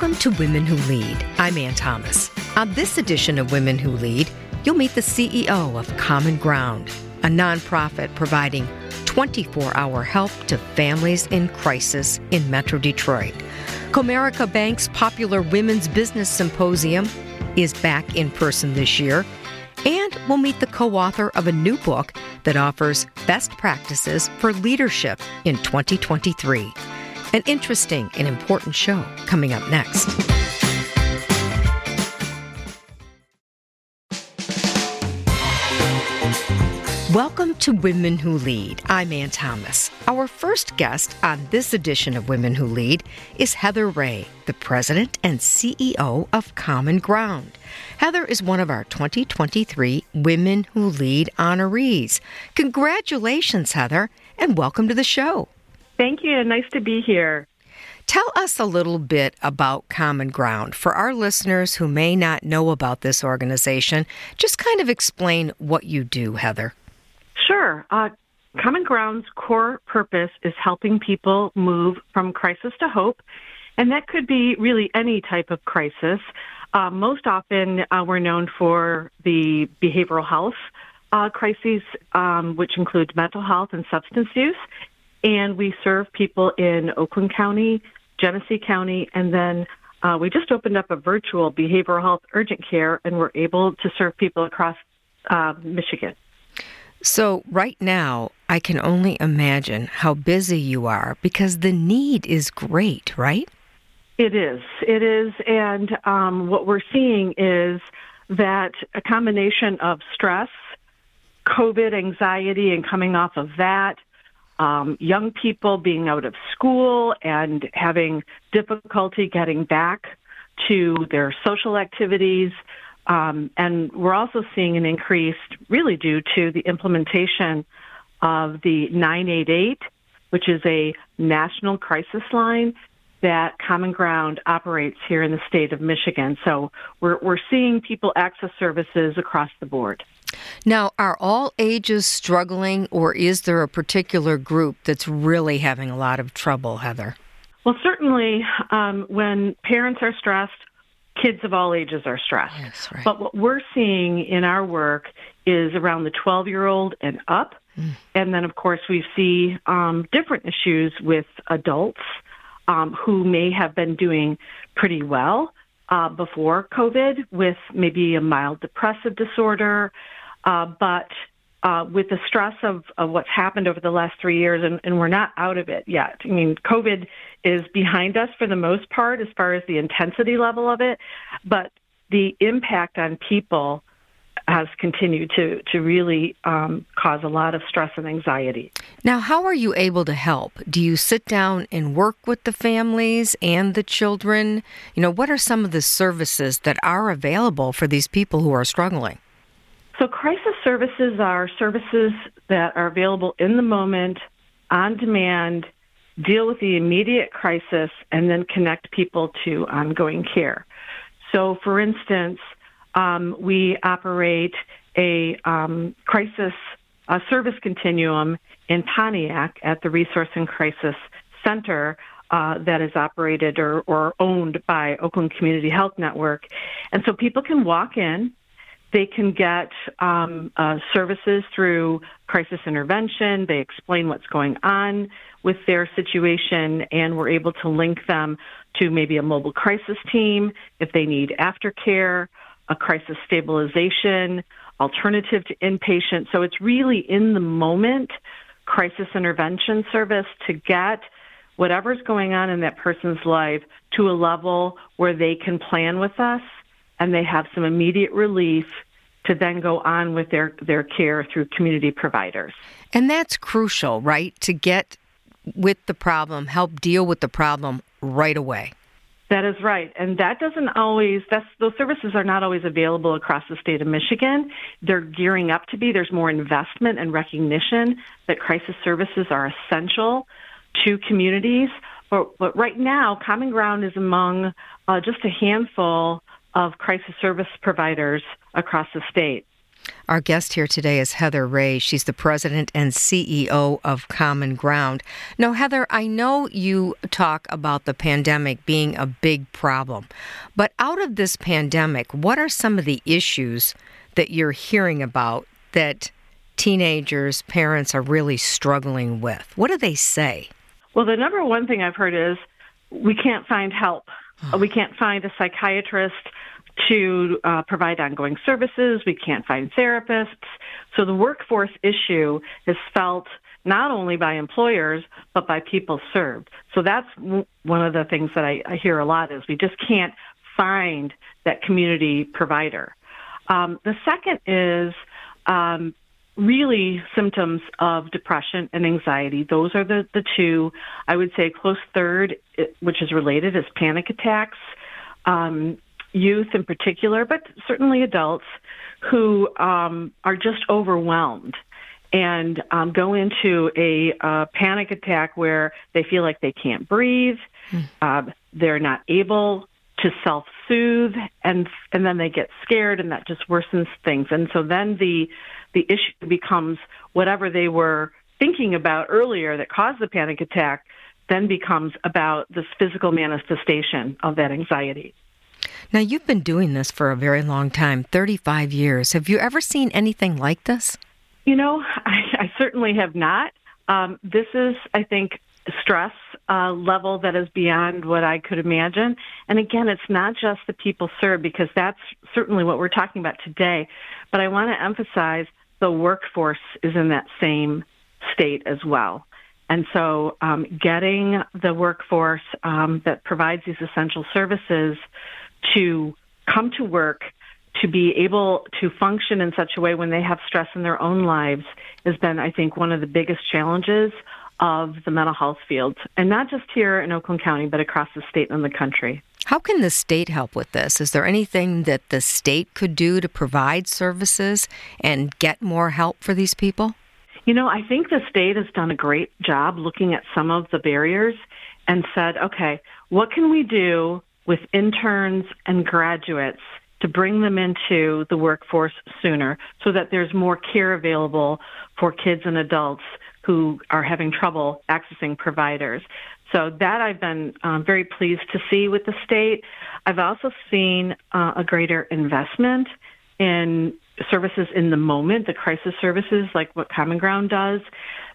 Welcome to Women Who Lead. I'm Ann Thomas. On this edition of Women Who Lead, you'll meet the CEO of Common Ground, a nonprofit providing 24 hour help to families in crisis in Metro Detroit. Comerica Bank's popular Women's Business Symposium is back in person this year. And we'll meet the co author of a new book that offers best practices for leadership in 2023. An interesting and important show coming up next. Welcome to Women Who Lead. I'm Ann Thomas. Our first guest on this edition of Women Who Lead is Heather Rae, the president and CEO of Common Ground. Heather is one of our 2023 Women Who Lead honorees. Congratulations, Heather, and welcome to the show. Thank you. Nice to be here. Tell us a little bit about Common Ground. For our listeners who may not know about this organization, just kind of explain what you do, Heather. Sure. Uh, Common Ground's core purpose is helping people move from crisis to hope, and that could be really any type of crisis. Uh, most often, uh, we're known for the behavioral health uh, crises, um, which include mental health and substance use and we serve people in Oakland County, Genesee County, and then uh, we just opened up a virtual behavioral health urgent care, and we're able to serve people across uh, Michigan. So, right now, I can only imagine how busy you are because the need is great, right? It is. It is. And um, what we're seeing is that a combination of stress, COVID anxiety, and coming off of that, um, young people being out of school and having difficulty getting back to their social activities. Um, and we're also seeing an increase really due to the implementation of the 988, which is a national crisis line that Common Ground operates here in the state of Michigan. So we're, we're seeing people access services across the board. Now, are all ages struggling, or is there a particular group that's really having a lot of trouble, Heather? Well, certainly um, when parents are stressed, kids of all ages are stressed. Yes, right. But what we're seeing in our work is around the 12 year old and up. Mm. And then, of course, we see um, different issues with adults um, who may have been doing pretty well uh, before COVID with maybe a mild depressive disorder, uh, but uh, with the stress of, of what's happened over the last three years, and, and we're not out of it yet. I mean, COVID is behind us for the most part as far as the intensity level of it, but the impact on people has continued to to really um, cause a lot of stress and anxiety. Now, how are you able to help? Do you sit down and work with the families and the children? You know, what are some of the services that are available for these people who are struggling? So, crisis services are services that are available in the moment, on demand, deal with the immediate crisis, and then connect people to ongoing care. So, for instance, um, we operate a um, crisis a service continuum in Pontiac at the Resource and Crisis Center uh, that is operated or, or owned by Oakland Community Health Network. And so people can walk in, they can get um, uh, services through crisis intervention. They explain what's going on with their situation, and we're able to link them to maybe a mobile crisis team if they need aftercare, a crisis stabilization, alternative to inpatient. So it's really in the moment crisis intervention service to get whatever's going on in that person's life to a level where they can plan with us and they have some immediate relief to then go on with their, their care through community providers. And that's crucial, right? To get with the problem, help deal with the problem right away. That is right. And that doesn't always, that's, those services are not always available across the state of Michigan. They're gearing up to be. There's more investment and recognition that crisis services are essential to communities. But, but right now, Common Ground is among uh, just a handful of crisis service providers across the state. Our guest here today is Heather Rae. She's the president and CEO of Common Ground. Now, Heather, I know you talk about the pandemic being a big problem, but out of this pandemic, what are some of the issues that you're hearing about that teenagers, parents are really struggling with? What do they say? Well, the number one thing I've heard is we can't find help. we can't find a psychiatrist to uh, provide ongoing services. We can't find therapists. So the workforce issue is felt not only by employers, but by people served. So that's one of the things that I, I hear a lot is we just can't find that community provider. Um, the second is um, really symptoms of depression and anxiety. Those are the, the two. I would say close third, which is related, is panic attacks. Um, youth in particular, but certainly adults who um, are just overwhelmed and um, go into a uh, panic attack where they feel like they can't breathe, mm. uh, they're not able to self-soothe, and and then they get scared, and that just worsens things. And so then the the issue becomes whatever they were thinking about earlier that caused the panic attack then becomes about this physical manifestation of that anxiety. Now, you've been doing this for a very long time 35 years. Have you ever seen anything like this? You know, I, I certainly have not. Um, this is, I think, stress uh, level that is beyond what I could imagine. And again, it's not just the people served because that's certainly what we're talking about today. But I want to emphasize the workforce is in that same state as well. And so, um, getting the workforce um, that provides these essential services to come to work to be able to function in such a way when they have stress in their own lives has been, I think, one of the biggest challenges of the mental health field, and not just here in Oakland County, but across the state and the country. How can the state help with this? Is there anything that the state could do to provide services and get more help for these people? You know, I think the state has done a great job looking at some of the barriers and said, okay, what can we do with interns and graduates to bring them into the workforce sooner so that there's more care available for kids and adults who are having trouble accessing providers. So that I've been um, very pleased to see with the state. I've also seen uh, a greater investment in services in the moment, the crisis services like what Common Ground does.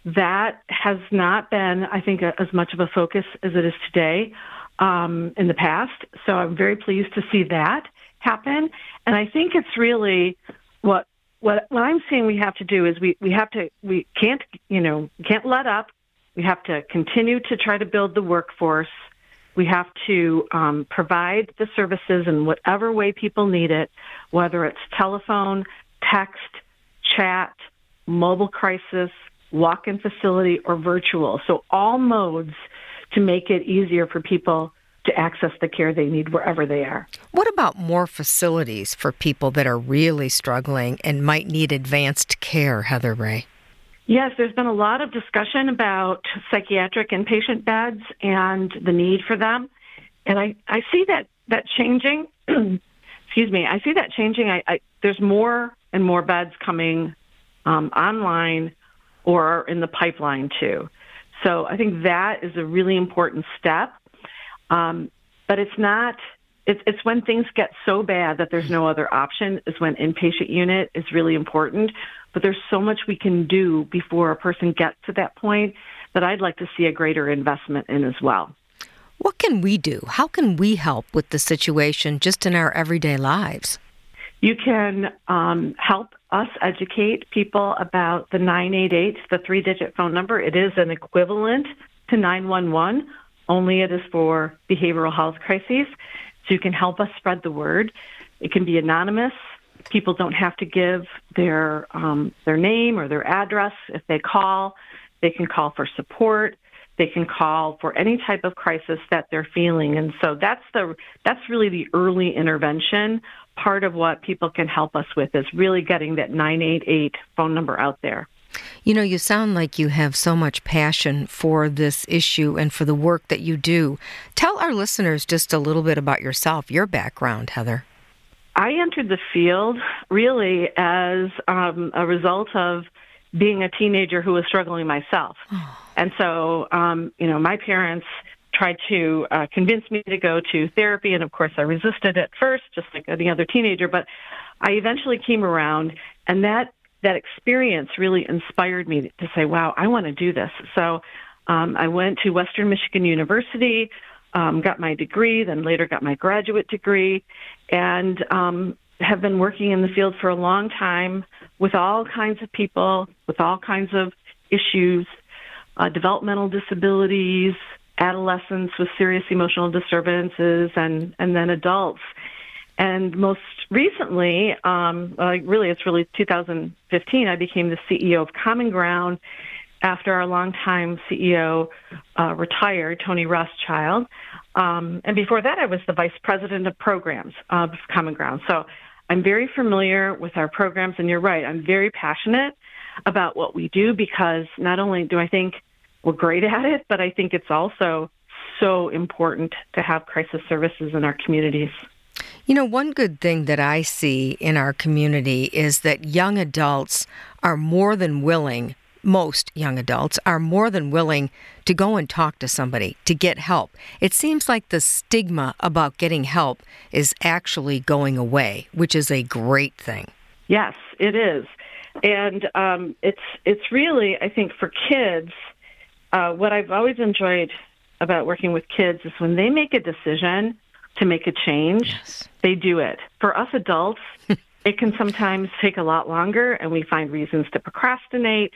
That has not been, I think, a, as much of a focus as it is today um, in the past. So I'm very pleased to see that happen. And I think it's really what what what I'm saying we have to do is we we have to we can't you know can't let up. We have to continue to try to build the workforce. We have to um, provide the services in whatever way people need it, whether it's telephone, text, chat, mobile crisis, walk-in facility, or virtual. So all modes to make it easier for people to access the care they need wherever they are. What about more facilities for people that are really struggling and might need advanced care, Heather Rae? Yes, there's been a lot of discussion about psychiatric inpatient beds and the need for them. And I, I see that, that changing. Excuse me. I see that changing. I, I, there's more and more beds coming um, online or in the pipeline too. So I think that is a really important step. Um, but it's not. It's, it's when things get so bad that there's no other option. Is when inpatient unit is really important. But there's so much we can do before a person gets to that point that I'd like to see a greater investment in as well. What can we do? How can we help with the situation just in our everyday lives? You can um, help us educate people about the 988, the three digit phone number. It is an equivalent to 911, only it is for behavioral health crises. So you can help us spread the word. It can be anonymous. People don't have to give their um, their name or their address. If they call, they can call for support. They can call for any type of crisis that they're feeling, and so that's the that's really the early intervention part of what people can help us with is really getting that 988 phone number out there. You know, you sound like you have so much passion for this issue and for the work that you do. Tell our listeners just a little bit about yourself, your background, Heather. I entered the field really as um, a result of being a teenager who was struggling myself. And so, um, you know, my parents tried to uh, convince me to go to therapy, and of course, I resisted at first, just like any other teenager. But I eventually came around, and that that experience really inspired me to say, "Wow, I want to do this." So um, I went to Western Michigan University, um, got my degree, then later got my graduate degree, and um, have been working in the field for a long time with all kinds of people, with all kinds of issues, uh, developmental disabilities, adolescents with serious emotional disturbances, and and then adults. And most recently, um, uh, really, it's really 2015. I became the CEO of Common Ground after our longtime CEO uh, retired, Tony Rothschild. Um, and before that, I was the vice president of programs of Common Ground. So I'm very familiar with our programs, and you're right, I'm very passionate about what we do because not only do I think we're great at it, but I think it's also so important to have crisis services in our communities. You know, one good thing that I see in our community is that young adults are more than willing most young adults are more than willing to go and talk to somebody to get help. It seems like the stigma about getting help is actually going away, which is a great thing. Yes, it is, and um, it's it's really I think for kids, uh, what I've always enjoyed about working with kids is when they make a decision to make a change, yes. they do it. For us adults. it can sometimes take a lot longer and we find reasons to procrastinate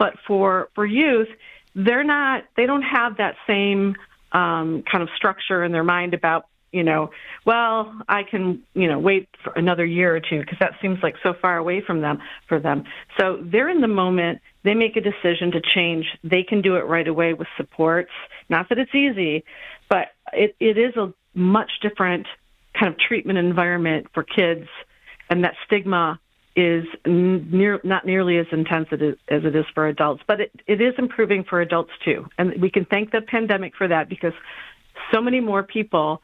but for for youth, they're not. They don't have that same um, kind of structure in their mind about you know, well, I can, you know, wait for another year or two because that seems like so far away from them for them. So they're in the moment. They make a decision to change. They can do it right away with supports. Not that it's easy, but it, it is a much different kind of treatment environment for kids, and that stigma is near, not nearly as intense as it is for adults, but it, it is improving for adults too. And we can thank the pandemic for that because so many more people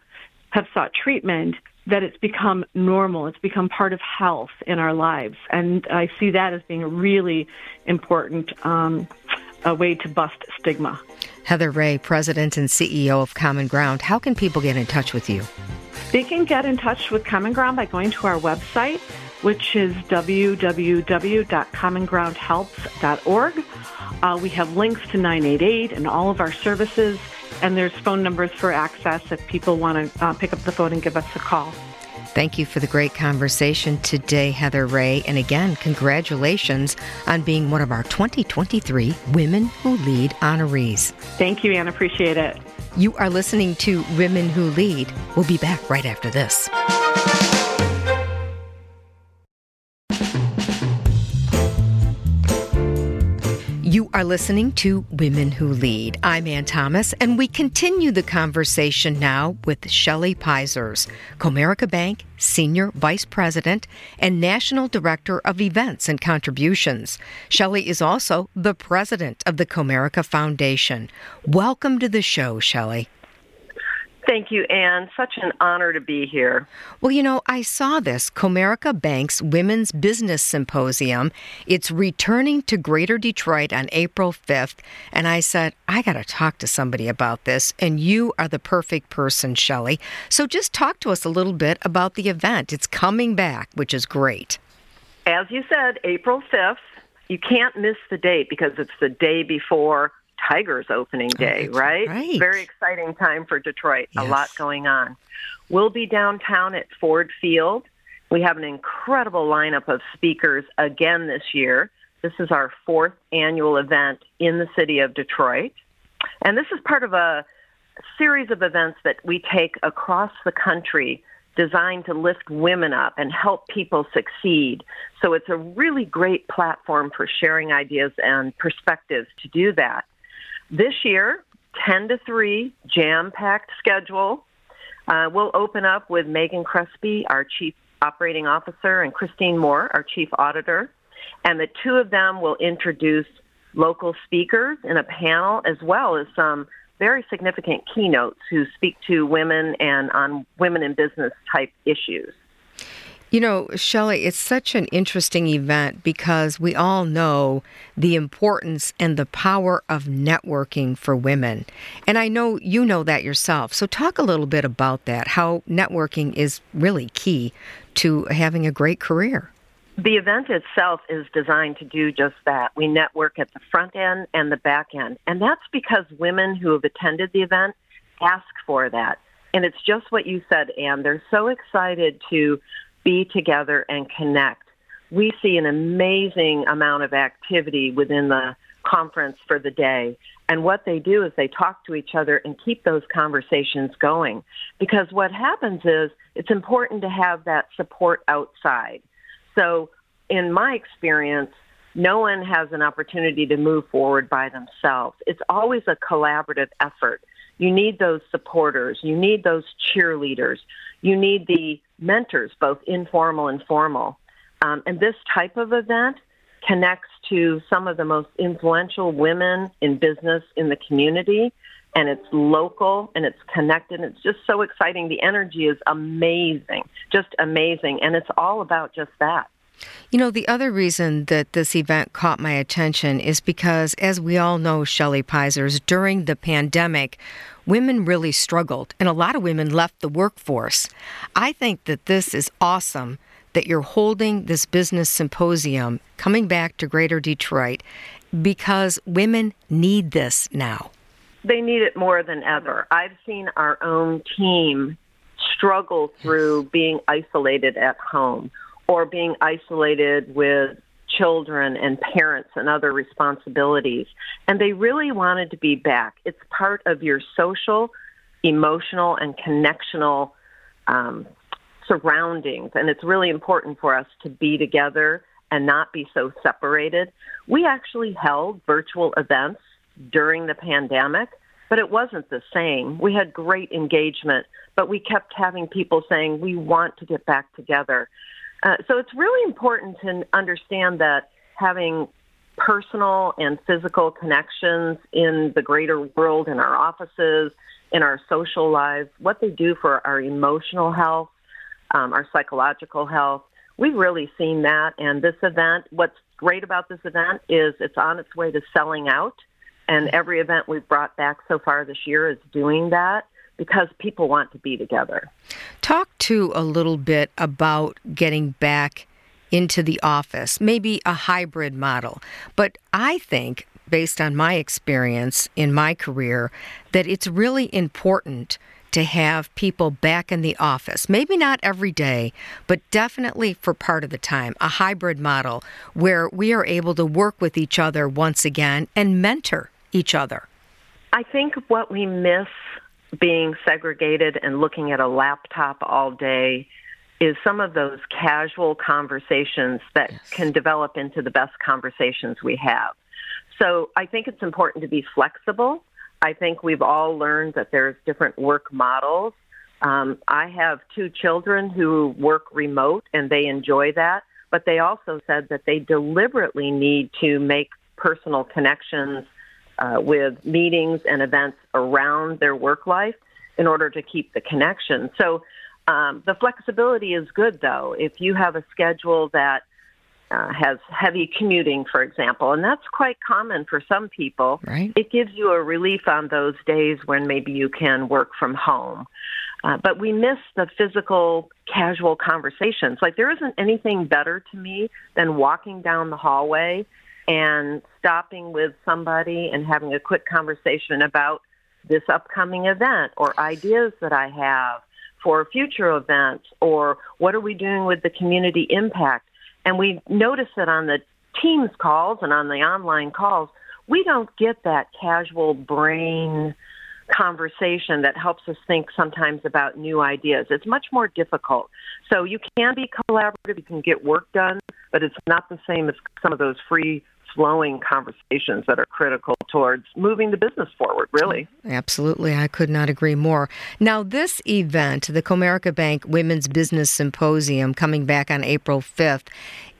have sought treatment that it's become normal. It's become part of health in our lives. And I see that as being a really important um, a way to bust stigma. Heather Rae, President and CEO of Common Ground, how can people get in touch with you? They can get in touch with Common Ground by going to our website, which is www.commongroundhelps.org. Uh, we have links to 988 and all of our services, and there's phone numbers for access if people want to uh, pick up the phone and give us a call. Thank you for the great conversation today, Heather Rae. And again, congratulations on being one of our 2023 Women Who Lead honorees. Thank you, Anne. Appreciate it. You are listening to Women Who Lead. We'll be back right after this. Are listening to Women Who Lead. I'm Ann Thomas, and we continue the conversation now with Shelly Pisors, Comerica Bank Senior Vice President and National Director of Events and Contributions. Shelly is also the President of the Comerica Foundation. Welcome to the show, Shelly. Thank you, Anne. Such an honor to be here. Well, you know, I saw this Comerica Bank's Women's Business Symposium. It's returning to Greater Detroit on April 5th. And I said, I got to talk to somebody about this. And you are the perfect person, Shelly. So just talk to us a little bit about the event. It's coming back, which is great. As you said, April 5th. You can't miss the date because it's the day before Tigers opening day, oh, right? right? Very exciting time for Detroit. Yes. A lot going on. We'll be downtown at Ford Field. We have an incredible lineup of speakers again this year. This is our fourth annual event in the city of Detroit. And this is part of a series of events that we take across the country designed to lift women up and help people succeed. So it's a really great platform for sharing ideas and perspectives to do that. This year, 10 to 3, jam packed schedule. Uh, we'll open up with Megan Crespi, our Chief Operating Officer, and Christine Moore, our Chief Auditor. And the two of them will introduce local speakers in a panel as well as some very significant keynotes who speak to women and on women in business type issues. You know, Shelly, it's such an interesting event because we all know the importance and the power of networking for women. And I know you know that yourself. So, talk a little bit about that, how networking is really key to having a great career. The event itself is designed to do just that. We network at the front end and the back end. And that's because women who have attended the event ask for that. And it's just what you said, Anne. They're so excited to be together and connect. We see an amazing amount of activity within the conference for the day. And what they do is they talk to each other and keep those conversations going. Because what happens is it's important to have that support outside. So, in my experience, no one has an opportunity to move forward by themselves. It's always a collaborative effort. You need those supporters. You need those cheerleaders. You need the mentors, both informal and formal. Um, and this type of event connects to some of the most influential women in business in the community. And it's local and it's connected. And it's just so exciting. The energy is amazing, just amazing. And it's all about just that. You know, the other reason that this event caught my attention is because, as we all know, Shelly Pisors, during the pandemic, women really struggled, and a lot of women left the workforce. I think that this is awesome that you're holding this business symposium coming back to Greater Detroit because women need this now. They need it more than ever. I've seen our own team struggle through being isolated at home or being isolated with children and parents and other responsibilities. And they really wanted to be back. It's part of your social, emotional, and connectional um, surroundings. And it's really important for us to be together and not be so separated. We actually held virtual events during the pandemic, but it wasn't the same. We had great engagement, but we kept having people saying, we want to get back together. Uh, so it's really important to understand that having personal and physical connections in the greater world, in our offices, in our social lives, what they do for our emotional health, um, our psychological health. We've really seen that. And this event, what's great about this event is it's on its way to selling out. And every event we've brought back so far this year is doing that because people want to be together. Talk to a little bit about getting back into the office, maybe a hybrid model. But I think, based on my experience in my career, that it's really important to have people back in the office. Maybe not every day, but definitely for part of the time, a hybrid model where we are able to work with each other once again and mentor each other. I think what we miss being segregated and looking at a laptop all day is some of those casual conversations that yes. can develop into the best conversations we have. So I think it's important to be flexible. I think we've all learned that there's different work models. Um, I have two children who work remote and they enjoy that, but they also said that they deliberately need to make personal connections uh, with meetings and events around their work life in order to keep the connection. So um, the flexibility is good, though. If you have a schedule that uh, has heavy commuting, for example, and that's quite common for some people. Right. It gives you a relief on those days when maybe you can work from home. Uh, but we miss the physical, casual conversations. Like there isn't anything better to me than walking down the hallway and stopping with somebody and having a quick conversation about this upcoming event or ideas that I have for future events or what are we doing with the community impact. And we notice that on the Teams calls and on the online calls, we don't get that casual brain conversation that helps us think sometimes about new ideas. It's much more difficult. So you can be collaborative, you can get work done, but it's not the same as some of those free flowing conversations that are critical towards moving the business forward, really. Absolutely. I could not agree more. Now, this event, the Comerica Bank Women's Business Symposium, coming back on April 5th,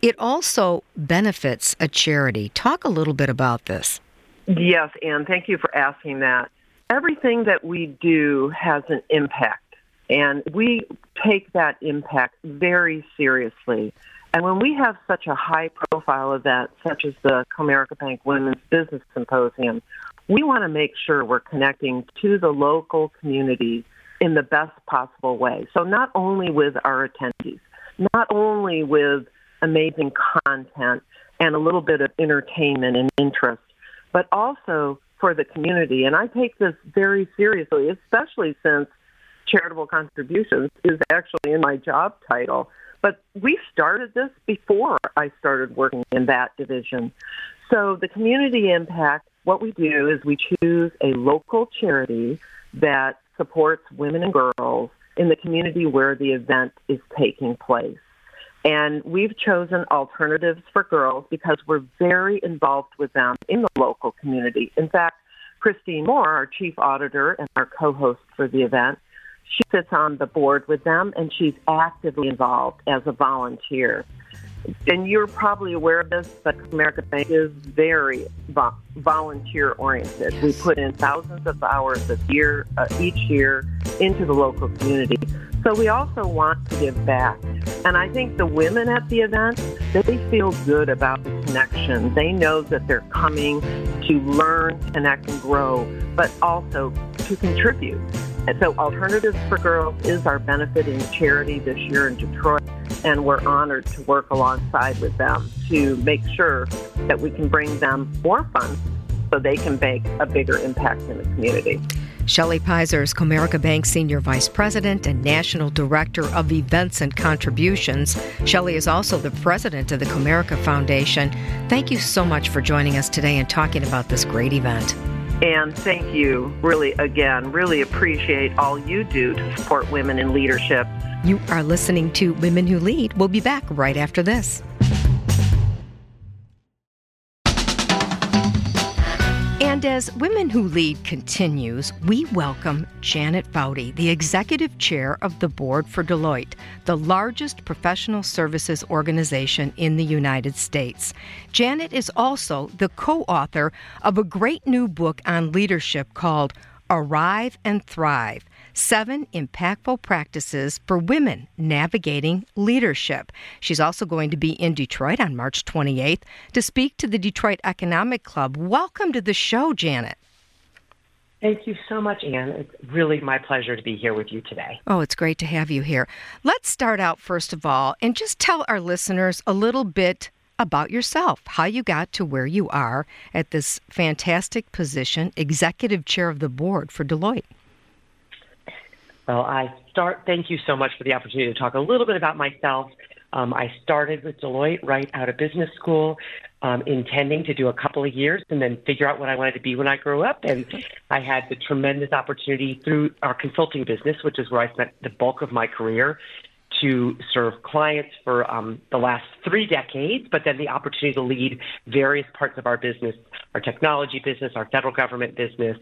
it also benefits a charity. Talk a little bit about this. Yes, Anne, thank you for asking that. Everything that we do has an impact. And we take that impact very seriously. And when we have such a high profile event, such as the Comerica Bank Women's Business Symposium, we want to make sure we're connecting to the local community in the best possible way. So not only with our attendees, not only with amazing content and a little bit of entertainment and interest, but also for the community. And I take this very seriously, especially since charitable contributions is actually in my job title. But we started this before I started working in that division. So the community impact, what we do is we choose a local charity that supports women and girls in the community where the event is taking place. And we've chosen alternatives for girls because we're very involved with them in the local community. In fact, Christine Moore, our chief auditor and our co-host for the event, she sits on the board with them and she's actively involved as a volunteer. And you're probably aware of this, but Comerica Bank is very vo- volunteer oriented. Yes. We put in thousands of hours a year, uh, each year into the local community. So we also want to give back. And I think the women at the event, they feel good about the connection. They know that they're coming to learn, connect, and grow, but also to contribute. So Alternatives for Girls is our benefit in charity this year in Detroit, and we're honored to work alongside with them to make sure that we can bring them more funds so they can make a bigger impact in the community. Shelly Pisors is Comerica Bank Senior Vice President and National Director of Events and Contributions. Shelly is also the President of the Comerica Foundation. Thank you so much for joining us today and talking about this great event. And thank you, really, again, really appreciate all you do to support women in leadership. You are listening to Women Who Lead. We'll be back right after this. As Women Who Lead continues, we welcome Janet Foutty, the Executive Chair of the Board for Deloitte, the largest professional services organization in the United States. Janet is also the co author of a great new book on leadership called Arrive and Thrive seven impactful practices for women navigating leadership. She's also going to be in Detroit on March 28th to speak to the Detroit Economic Club. Welcome to the show, Janet. Thank you so much, Anne. It's really my pleasure to be here with you today. Oh, it's great to have you here. Let's start out, first of all, and just tell our listeners a little bit about yourself, how you got to where you are at this fantastic position, executive chair of the board for Deloitte. Well, I start. Thank you so much for the opportunity to talk a little bit about myself. Um, I started with Deloitte right out of business school, um, intending to do a couple of years and then figure out what I wanted to be when I grew up. And I had the tremendous opportunity through our consulting business, which is where I spent the bulk of my career, to serve clients for um, the last three decades, but then the opportunity to lead various parts of our business, our technology business, our federal government business,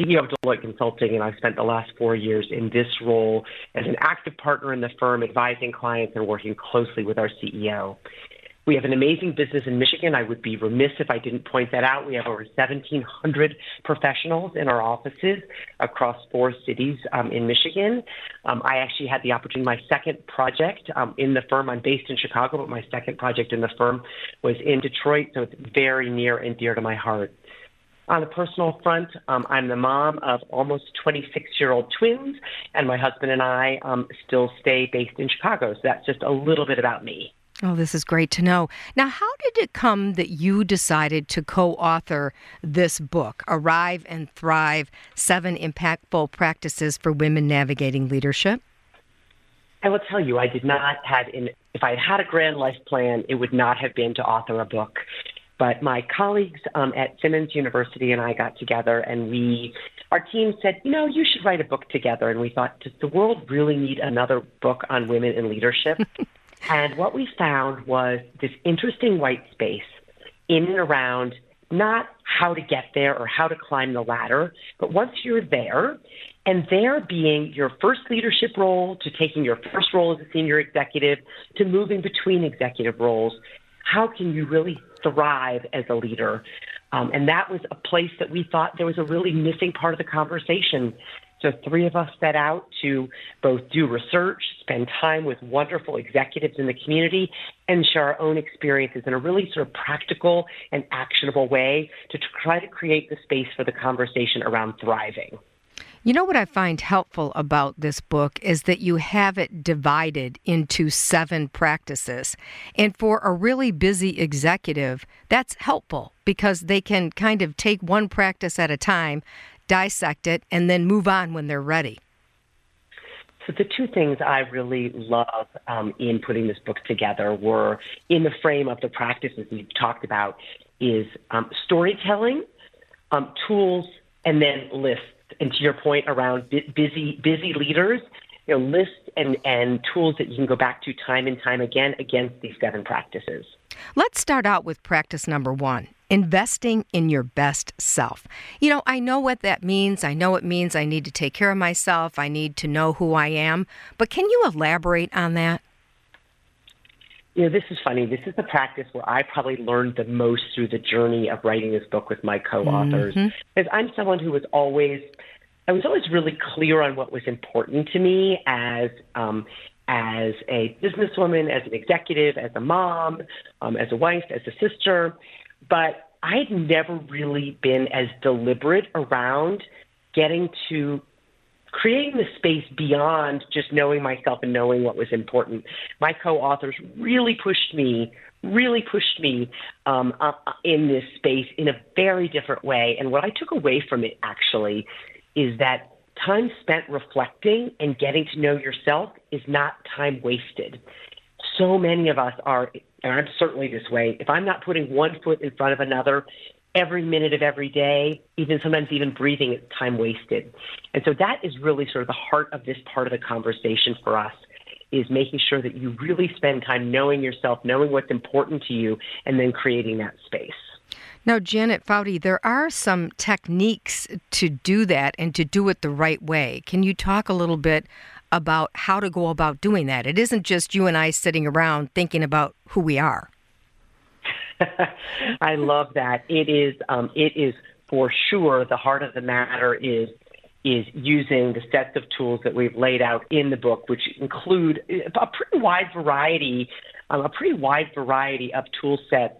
CEO of Deloitte Consulting, and I've spent the last four years in this role as an active partner in the firm, advising clients and working closely with our CEO. We have an amazing business in Michigan. I would be remiss if I didn't point that out. We have over 1,700 professionals in our offices across four cities um, in Michigan. Um, I actually had the opportunity, my second project um, in the firm, I'm based in Chicago, but my second project in the firm was in Detroit, so it's very near and dear to my heart. On a personal front, um, I'm the mom of almost 26 year old twins, and my husband and I um, still stay based in Chicago. So that's just a little bit about me. Oh, this is great to know. Now, how did it come that you decided to co author this book, Arrive and Thrive Seven Impactful Practices for Women Navigating Leadership? I will tell you, I did not have, in, if I had had a grand life plan, it would not have been to author a book. But my colleagues um, at Simmons University and I got together and we, our team said, you know, you should write a book together. And we thought, does the world really need another book on women in leadership? and what we found was this interesting white space in and around not how to get there or how to climb the ladder, but once you're there, and there being your first leadership role to taking your first role as a senior executive to moving between executive roles, how can you really thrive as a leader? Um, and that was a place that we thought there was a really missing part of the conversation. So, three of us set out to both do research, spend time with wonderful executives in the community, and share our own experiences in a really sort of practical and actionable way to try to create the space for the conversation around thriving. You know what I find helpful about this book is that you have it divided into seven practices. And for a really busy executive, that's helpful because they can kind of take one practice at a time, dissect it, and then move on when they're ready. So, the two things I really love um, in putting this book together were in the frame of the practices we've talked about is um, storytelling, um, tools, and then lists and to your point around busy busy leaders, you know, lists and, and tools that you can go back to time and time again against these seven practices. Let's start out with practice number one investing in your best self. You know, I know what that means. I know it means I need to take care of myself. I need to know who I am. But can you elaborate on that? You know, this is funny. This is the practice where I probably learned the most through the journey of writing this book with my co-authors. Mm-hmm. Because I'm someone who was always, I was always really clear on what was important to me as um, as a businesswoman, as an executive, as a mom, um, as a wife, as a sister. But I had never really been as deliberate around getting to creating the space beyond just knowing myself and knowing what was important. My co-authors really pushed me, really pushed me um, in this space in a very different way. And what I took away from it actually is that time spent reflecting and getting to know yourself is not time wasted. So many of us are, and I'm certainly this way. If I'm not putting one foot in front of another, every minute of every day, even sometimes even breathing is time wasted. And so that is really sort of the heart of this part of the conversation for us is making sure that you really spend time knowing yourself, knowing what's important to you, and then creating that space. Now, Janet Foutty, there are some techniques to do that and to do it the right way. Can you talk a little bit about how to go about doing that? It isn't just you and I sitting around thinking about who we are. I love that. It is um, it is for sure the heart of the matter is is using the sets of tools that we've laid out in the book, which include a pretty wide variety, um, a pretty wide variety of tool sets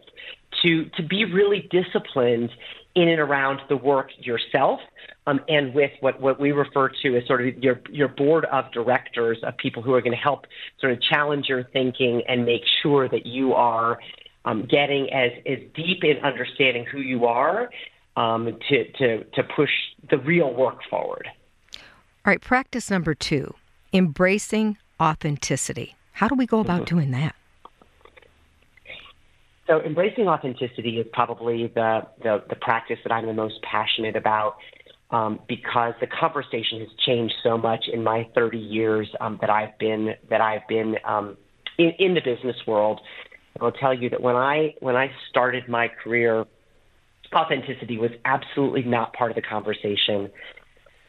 to to be really disciplined in and around the work yourself, um, and with what, what we refer to as sort of your your board of directors of people who are going to help sort of challenge your thinking and make sure that you are um, getting as, as deep in understanding who you are um, to, to, to push the real work forward. All right, practice number two embracing authenticity. How do we go about mm-hmm. doing that? So, embracing authenticity is probably the, the, the practice that I'm the most passionate about um, because the conversation has changed so much in my 30 years um, that I've been that I've been um, in, in the business world. I'll tell you that when I when I started my career, authenticity was absolutely not part of the conversation.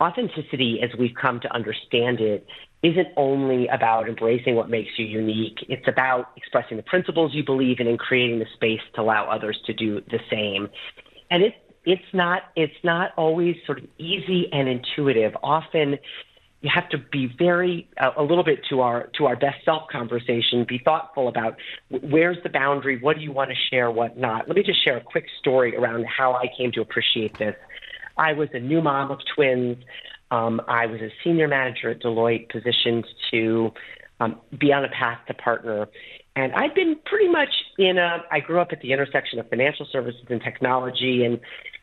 Authenticity, as we've come to understand it, isn't only about embracing what makes you unique. It's about expressing the principles you believe in and creating the space to allow others to do the same. And it's it's not it's not always sort of easy and intuitive. Often you have to be very uh, a little bit to our to our best self conversation be thoughtful about where's the boundary what do you want to share what not? Let me just share a quick story around how i came to appreciate this. I was a new mom of twins. Um, i was a senior manager at deloitte positioned to um, be on a path to partner. And i've been pretty much in a i grew up at the intersection of financial services and technology and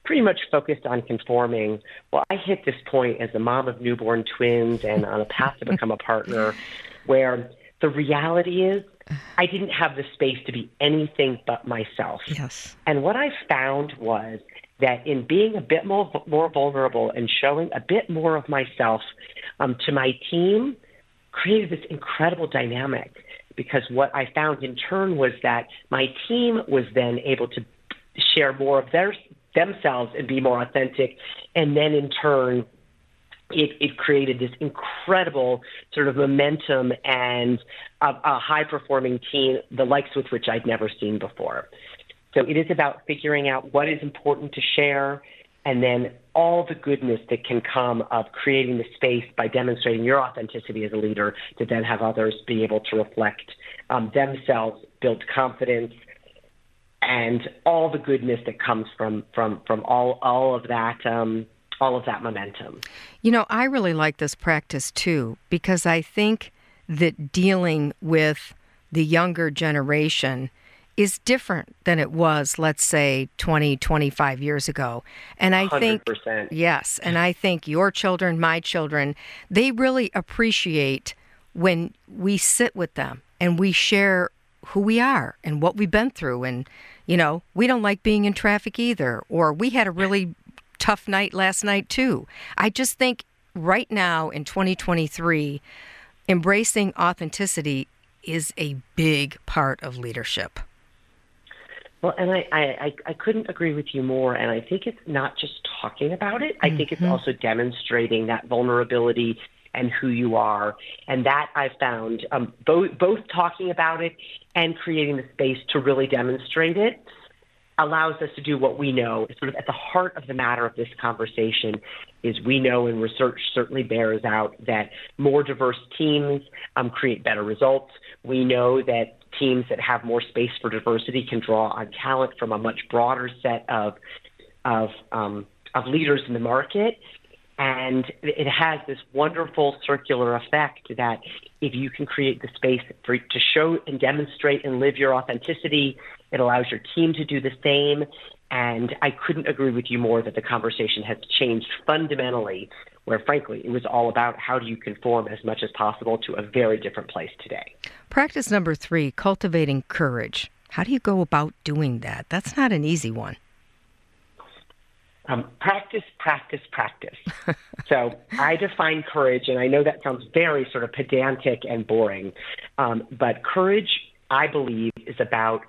pretty much focused on conforming. Well, I hit this point as a mom of newborn twins and on a path to become a partner where the reality is I didn't have the space to be anything but myself. Yes. And what I found was that in being a bit more more vulnerable and showing a bit more of myself um, to my team created this incredible dynamic because what I found in turn was that my team was then able to share more of their themselves and be more authentic. And then in turn, it, it created this incredible sort of momentum and a, a high performing team, the likes with which I'd never seen before. So it is about figuring out what is important to share and then all the goodness that can come of creating the space by demonstrating your authenticity as a leader to then have others be able to reflect um, themselves, build confidence, and all the goodness that comes from from from all all of that um, all of that momentum. You know, I really like this practice too because I think that dealing with the younger generation is different than it was, let's say, 20, 25 years ago. And I 100%. think, yes, and I think your children, my children, they really appreciate when we sit with them and we share who we are and what we've been through. And, you know, we don't like being in traffic either, or we had a really tough night last night too. I just think right now in 2023, embracing authenticity is a big part of leadership. Well, and I, I, I couldn't agree with you more. And I think it's not just talking about it, I think it's mm-hmm. also demonstrating that vulnerability and who you are. And that I found um, both, both talking about it and creating the space to really demonstrate it allows us to do what we know. Sort of at the heart of the matter of this conversation is we know, and research certainly bears out that more diverse teams um, create better results. We know that teams that have more space for diversity can draw on talent from a much broader set of of um, of leaders in the market. And it has this wonderful circular effect that if you can create the space for to show and demonstrate and live your authenticity, it allows your team to do the same. And I couldn't agree with you more that the conversation has changed fundamentally, where frankly, it was all about how do you conform as much as possible to a very different place today. Practice number three cultivating courage. How do you go about doing that? That's not an easy one. Um, practice, practice, practice. so I define courage, and I know that sounds very sort of pedantic and boring, um, but courage, I believe, is about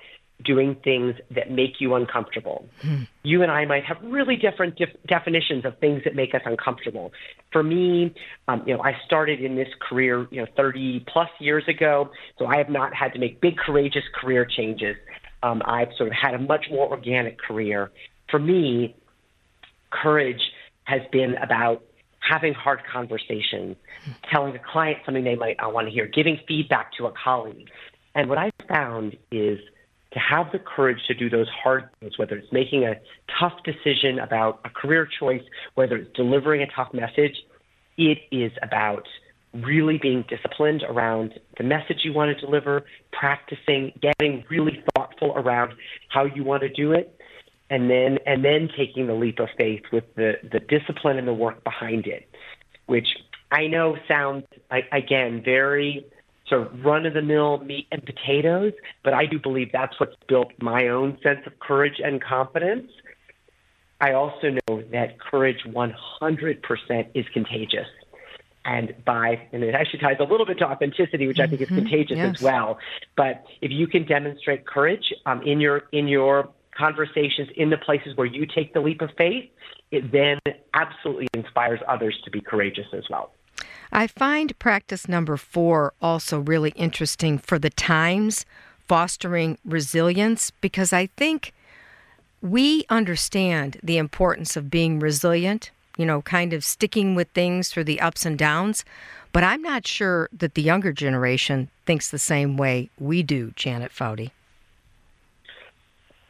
doing things that make you uncomfortable. Hmm. You and I might have really different def- definitions of things that make us uncomfortable. For me, um, you know, I started in this career, you know, 30 plus years ago, so I have not had to make big, courageous career changes. Um, I've sort of had a much more organic career. For me, courage has been about having hard conversations, telling a client something they might not want to hear, giving feedback to a colleague. And what I found is to have the courage to do those hard things, whether it's making a tough decision about a career choice, whether it's delivering a tough message, it is about really being disciplined around the message you want to deliver, practicing, getting really thoughtful around how you want to do it, and then and then taking the leap of faith with the, the discipline and the work behind it, which I know sounds again very sort of run of the mill meat and potatoes, but I do believe that's what's built my own sense of courage and confidence. I also know that courage 100% is contagious. And by, and it actually ties a little bit to authenticity, which I think is mm-hmm. contagious yes. as well. But if you can demonstrate courage um, in your in your conversations in the places where you take the leap of faith, it then absolutely inspires others to be courageous as well. I find practice number four also really interesting for the times, fostering resilience, because I think we understand the importance of being resilient, you know, kind of sticking with things through the ups and downs. But I'm not sure that the younger generation thinks the same way we do, Janet Foutty.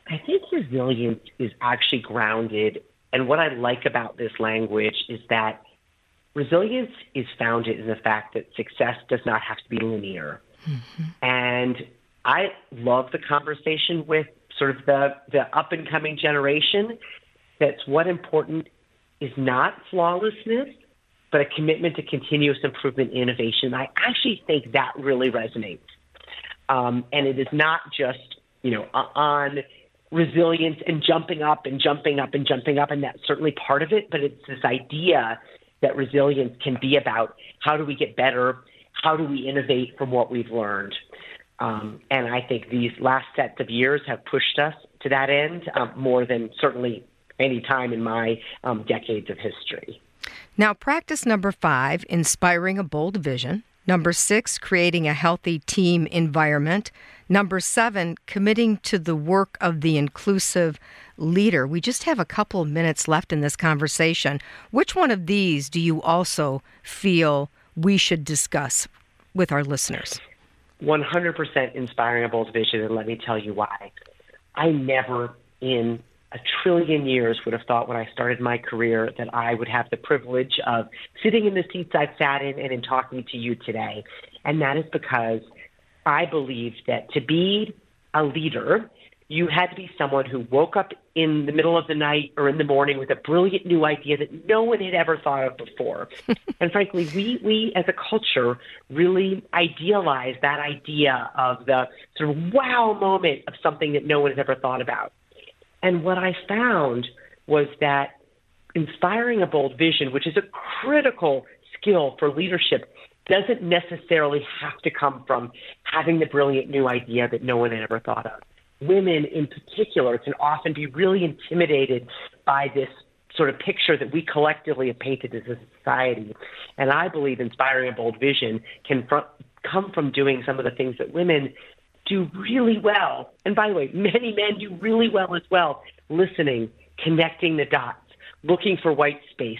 I think resilience is actually grounded. And what I like about this language is that resilience is founded in the fact that success does not have to be linear. Mm-hmm. And I love the conversation with sort of the, the up and coming generation that's what important is not flawlessness, but a commitment to continuous improvement and innovation. I actually think that really resonates. Um, and it is not just, you know, on resilience and jumping up and jumping up and jumping up, and that's certainly part of it, but it's this idea that resilience can be about how do we get better, how do we innovate from what we've learned. Um, and I think these last sets of years have pushed us to that end um, more than certainly any time in my um, decades of history. Now, practice number five inspiring a bold vision. Number six, creating a healthy team environment. Number seven, committing to the work of the inclusive leader. We just have a couple of minutes left in this conversation. Which one of these do you also feel we should discuss with our listeners? 100% inspiring a bold vision, and let me tell you why. I never in a trillion years would have thought when I started my career that I would have the privilege of sitting in the seats I've sat in and in talking to you today. And that is because I believed that to be a leader, you had to be someone who woke up in the middle of the night or in the morning with a brilliant new idea that no one had ever thought of before. and frankly, we, we as a culture really idealize that idea of the sort of wow moment of something that no one has ever thought about. And what I found was that inspiring a bold vision, which is a critical skill for leadership, doesn't necessarily have to come from having the brilliant new idea that no one had ever thought of. Women in particular can often be really intimidated by this sort of picture that we collectively have painted as a society. And I believe inspiring a bold vision can fr- come from doing some of the things that women do really well. And by the way, many men do really well as well. Listening, connecting the dots, looking for white space,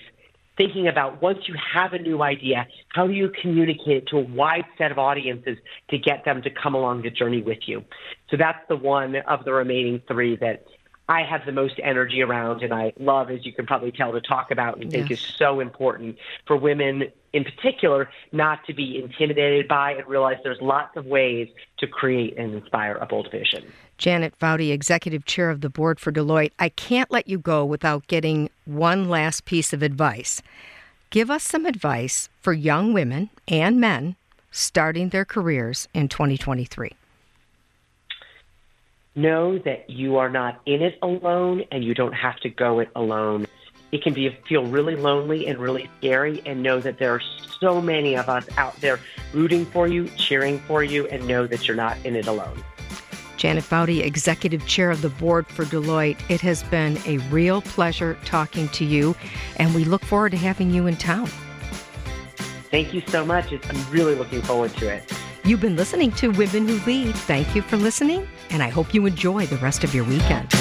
thinking about once you have a new idea, how do you communicate it to a wide set of audiences to get them to come along the journey with you? So that's the one of the remaining three that I have the most energy around and I love, as you can probably tell, to talk about and think is so important for women in particular not to be intimidated by and realize there's lots of ways to create and inspire a bold vision. Janet Foutty, Executive Chair of the Board for Deloitte, I can't let you go without getting one last piece of advice. Give us some advice for young women and men starting their careers in 2023 know that you are not in it alone and you don't have to go it alone. It can be feel really lonely and really scary and know that there are so many of us out there rooting for you, cheering for you and know that you're not in it alone. Janet Foutty, Executive Chair of the Board for Deloitte. It has been a real pleasure talking to you, and we look forward to having you in town. Thank you so much. I'm really looking forward to it. You've been listening to Women Who Lead. Thank you for listening, and I hope you enjoy the rest of your weekend.